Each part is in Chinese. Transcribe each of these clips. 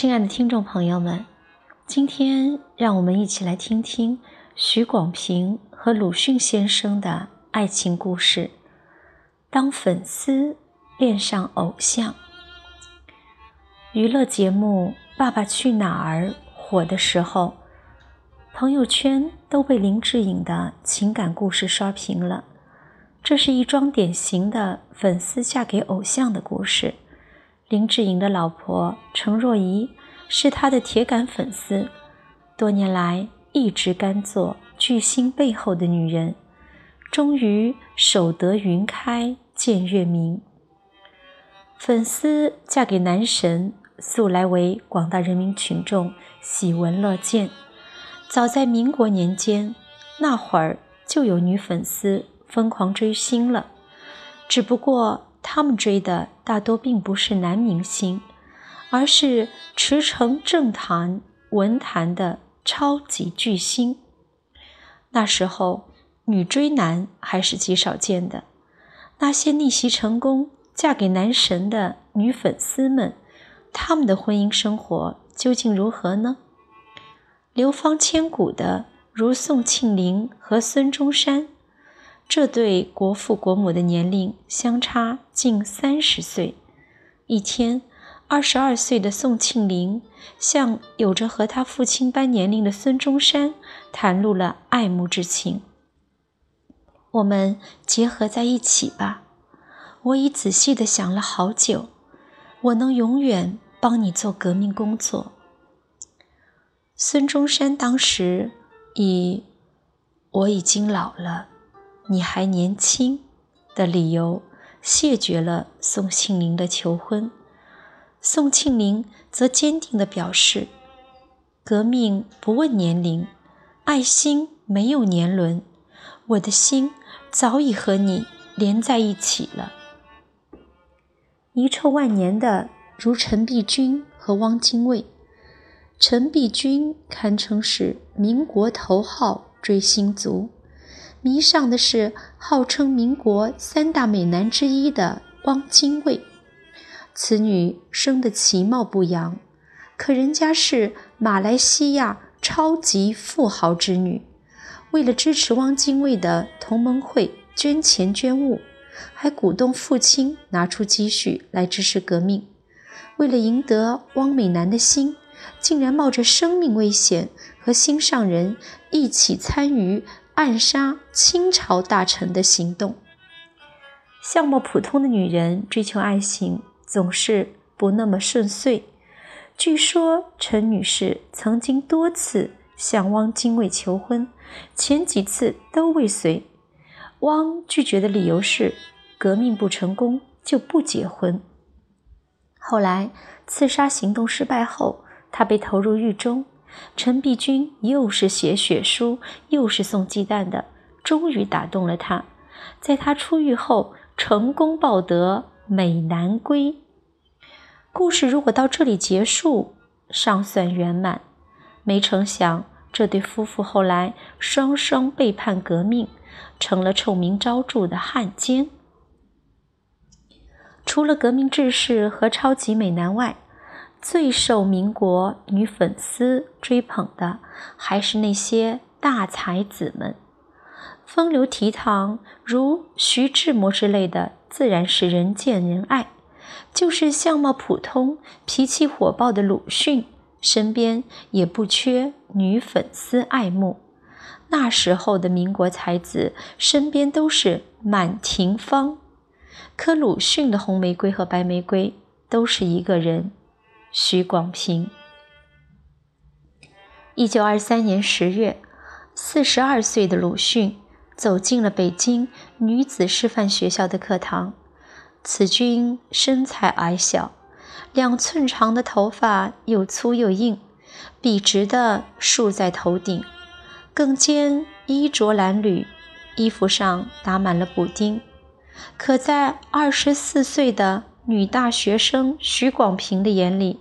亲爱的听众朋友们，今天让我们一起来听听许广平和鲁迅先生的爱情故事。当粉丝恋上偶像，娱乐节目《爸爸去哪儿》火的时候，朋友圈都被林志颖的情感故事刷屏了。这是一桩典型的粉丝嫁给偶像的故事。林志颖的老婆陈若仪是他的铁杆粉丝，多年来一直甘做巨星背后的女人，终于守得云开见月明。粉丝嫁给男神，素来为广大人民群众喜闻乐见。早在民国年间，那会儿就有女粉丝疯狂追星了，只不过。他们追的大多并不是男明星，而是驰骋政坛、文坛的超级巨星。那时候，女追男还是极少见的。那些逆袭成功、嫁给男神的女粉丝们，他们的婚姻生活究竟如何呢？流芳千古的如宋庆龄和孙中山。这对国父国母的年龄相差近三十岁。一天，二十二岁的宋庆龄向有着和他父亲般年龄的孙中山袒露了爱慕之情。我们结合在一起吧。我已仔细的想了好久，我能永远帮你做革命工作。孙中山当时已我已经老了。你还年轻的理由，谢绝了宋庆龄的求婚。宋庆龄则坚定地表示：“革命不问年龄，爱心没有年轮，我的心早已和你连在一起了。”遗臭万年的如陈璧君和汪精卫，陈璧君堪称是民国头号追星族。迷上的是号称民国三大美男之一的汪精卫，此女生得其貌不扬，可人家是马来西亚超级富豪之女。为了支持汪精卫的同盟会捐钱捐物，还鼓动父亲拿出积蓄来支持革命。为了赢得汪美男的心，竟然冒着生命危险和心上人一起参与。暗杀清朝大臣的行动。相貌普通的女人追求爱情总是不那么顺遂。据说陈女士曾经多次向汪精卫求婚，前几次都未遂。汪拒绝的理由是革命不成功就不结婚。后来刺杀行动失败后，她被投入狱中。陈璧君又是写血书，又是送鸡蛋的，终于打动了他。在他出狱后，成功抱得美男归。故事如果到这里结束，尚算圆满。没成想，这对夫妇后来双双背叛革命，成了臭名昭著的汉奸。除了革命志士和超级美男外，最受民国女粉丝追捧的，还是那些大才子们。风流倜傥如徐志摩之类的，自然是人见人爱；就是相貌普通、脾气火爆的鲁迅，身边也不缺女粉丝爱慕。那时候的民国才子，身边都是满庭芳。可鲁迅的红玫瑰和白玫瑰，都是一个人。徐广平，一九二三年十月，四十二岁的鲁迅走进了北京女子师范学校的课堂。此君身材矮小，两寸长的头发又粗又硬，笔直的竖在头顶，更兼衣着褴褛，衣服上打满了补丁。可在二十四岁的女大学生许广平的眼里，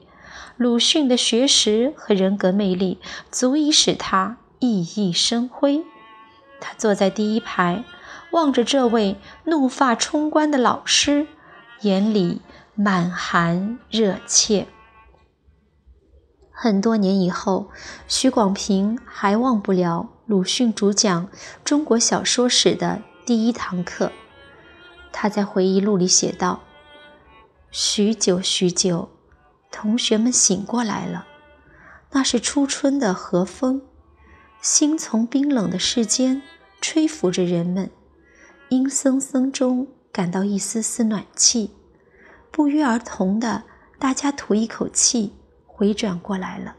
鲁迅的学识和人格魅力足以使他熠熠生辉。他坐在第一排，望着这位怒发冲冠的老师，眼里满含热切。很多年以后，许广平还忘不了鲁迅主讲中国小说史的第一堂课。他在回忆录里写道：“许久许久，同学们醒过来了。那是初春的和风，心从冰冷的世间吹拂着人们，阴森森中感到一丝丝暖气。不约而同的，大家吐一口气。”回转过来了。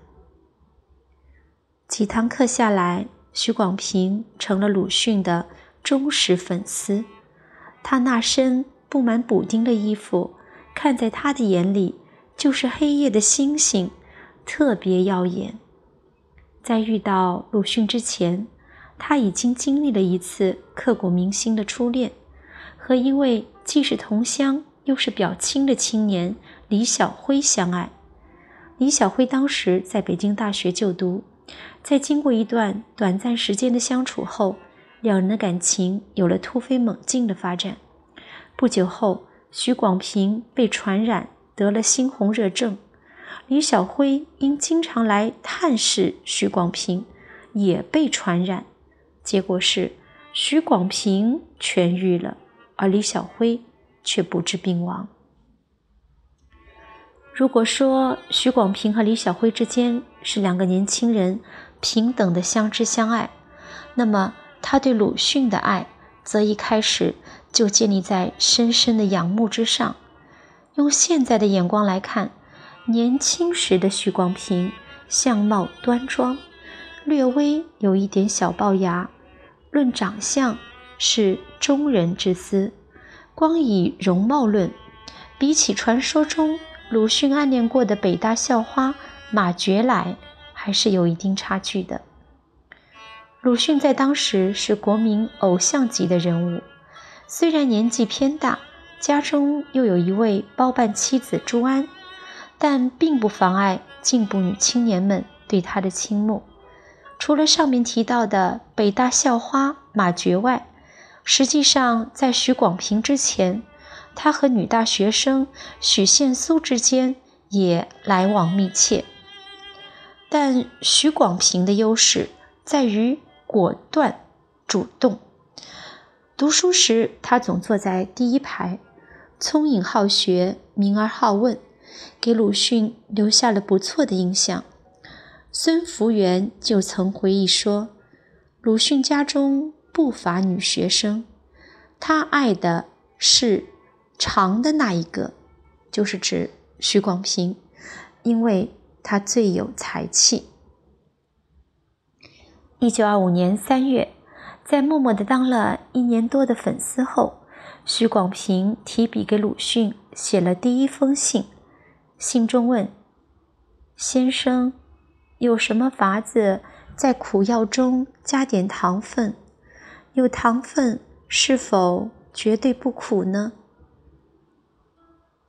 几堂课下来，许广平成了鲁迅的忠实粉丝。他那身布满补丁的衣服，看在他的眼里就是黑夜的星星，特别耀眼。在遇到鲁迅之前，他已经经历了一次刻骨铭心的初恋，和一位既是同乡又是表亲的青年李小辉相爱。李小辉当时在北京大学就读，在经过一段短暂时间的相处后，两人的感情有了突飞猛进的发展。不久后，许广平被传染得了猩红热症，李小辉因经常来探视许广平，也被传染。结果是许广平痊愈了，而李小辉却不治病亡。如果说许广平和李小辉之间是两个年轻人平等的相知相爱，那么他对鲁迅的爱则一开始就建立在深深的仰慕之上。用现在的眼光来看，年轻时的许广平相貌端庄，略微有一点小龅牙，论长相是中人之姿。光以容貌论，比起传说中。鲁迅暗恋过的北大校花马觉来，还是有一定差距的。鲁迅在当时是国民偶像级的人物，虽然年纪偏大，家中又有一位包办妻子朱安，但并不妨碍进步女青年们对他的倾慕。除了上面提到的北大校花马觉外，实际上在许广平之前。他和女大学生许宪苏之间也来往密切，但许广平的优势在于果断、主动。读书时，他总坐在第一排，聪颖好学，明而好问，给鲁迅留下了不错的印象。孙福元就曾回忆说：“鲁迅家中不乏女学生，他爱的是。”长的那一个，就是指许广平，因为他最有才气。一九二五年三月，在默默的当了一年多的粉丝后，许广平提笔给鲁迅写了第一封信。信中问：“先生，有什么法子在苦药中加点糖分？有糖分是否绝对不苦呢？”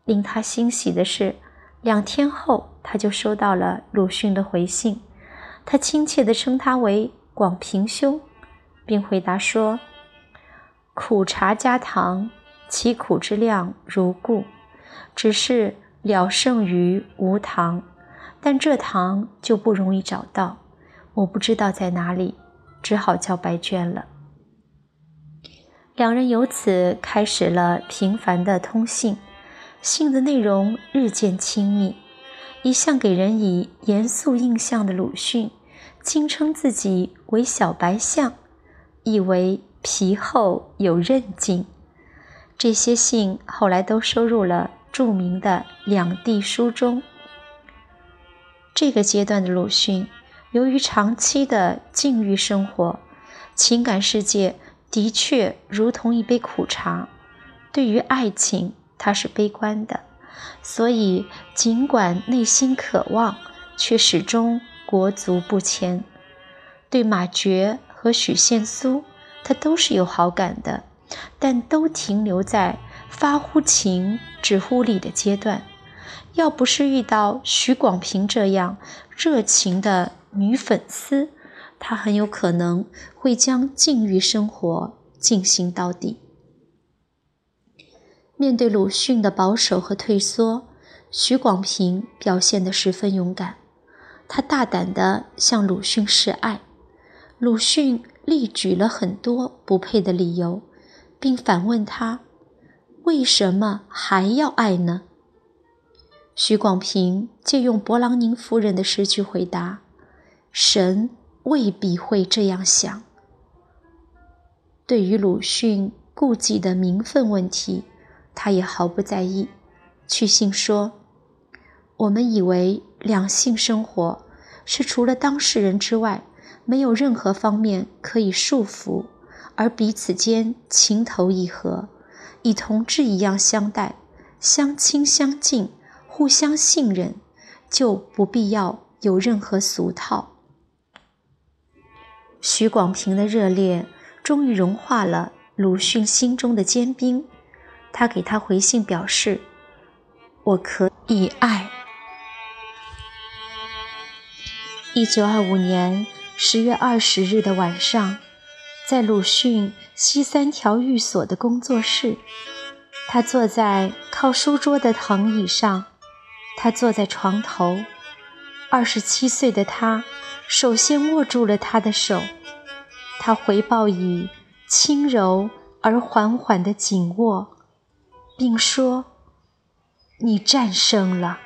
令他欣喜的是，两天后他就收到了鲁迅的回信。他亲切地称他为“广平兄”，并回答说：“苦茶加糖，其苦之量如故，只是了胜于无糖。但这糖就不容易找到，我不知道在哪里，只好叫白娟了。”两人由此开始了频繁的通信。信的内容日渐亲密，一向给人以严肃印象的鲁迅，竟称自己为小白象，意为皮厚有韧劲。这些信后来都收入了著名的《两地书》中。这个阶段的鲁迅，由于长期的禁欲生活，情感世界的确如同一杯苦茶，对于爱情。他是悲观的，所以尽管内心渴望，却始终国足不前。对马觉和许宪苏，他都是有好感的，但都停留在发乎情止乎礼的阶段。要不是遇到许广平这样热情的女粉丝，他很有可能会将禁欲生活进行到底。面对鲁迅的保守和退缩，许广平表现得十分勇敢。他大胆地向鲁迅示爱。鲁迅列举了很多不配的理由，并反问他：“为什么还要爱呢？”许广平借用勃朗宁夫人的诗句回答：“神未必会这样想。”对于鲁迅顾忌的名分问题，他也毫不在意。去信说：“我们以为两性生活是除了当事人之外，没有任何方面可以束缚，而彼此间情投意合，以同志一样相待，相亲相敬。”互相信任，就不必要有任何俗套。许广平的热烈终于融化了鲁迅心中的坚冰，他给他回信表示：“我可以爱。”一九二五年十月二十日的晚上，在鲁迅西三条寓所的工作室，他坐在靠书桌的藤椅上。他坐在床头，二十七岁的他首先握住了他的手，他回报以轻柔而缓缓的紧握，并说：“你战胜了。”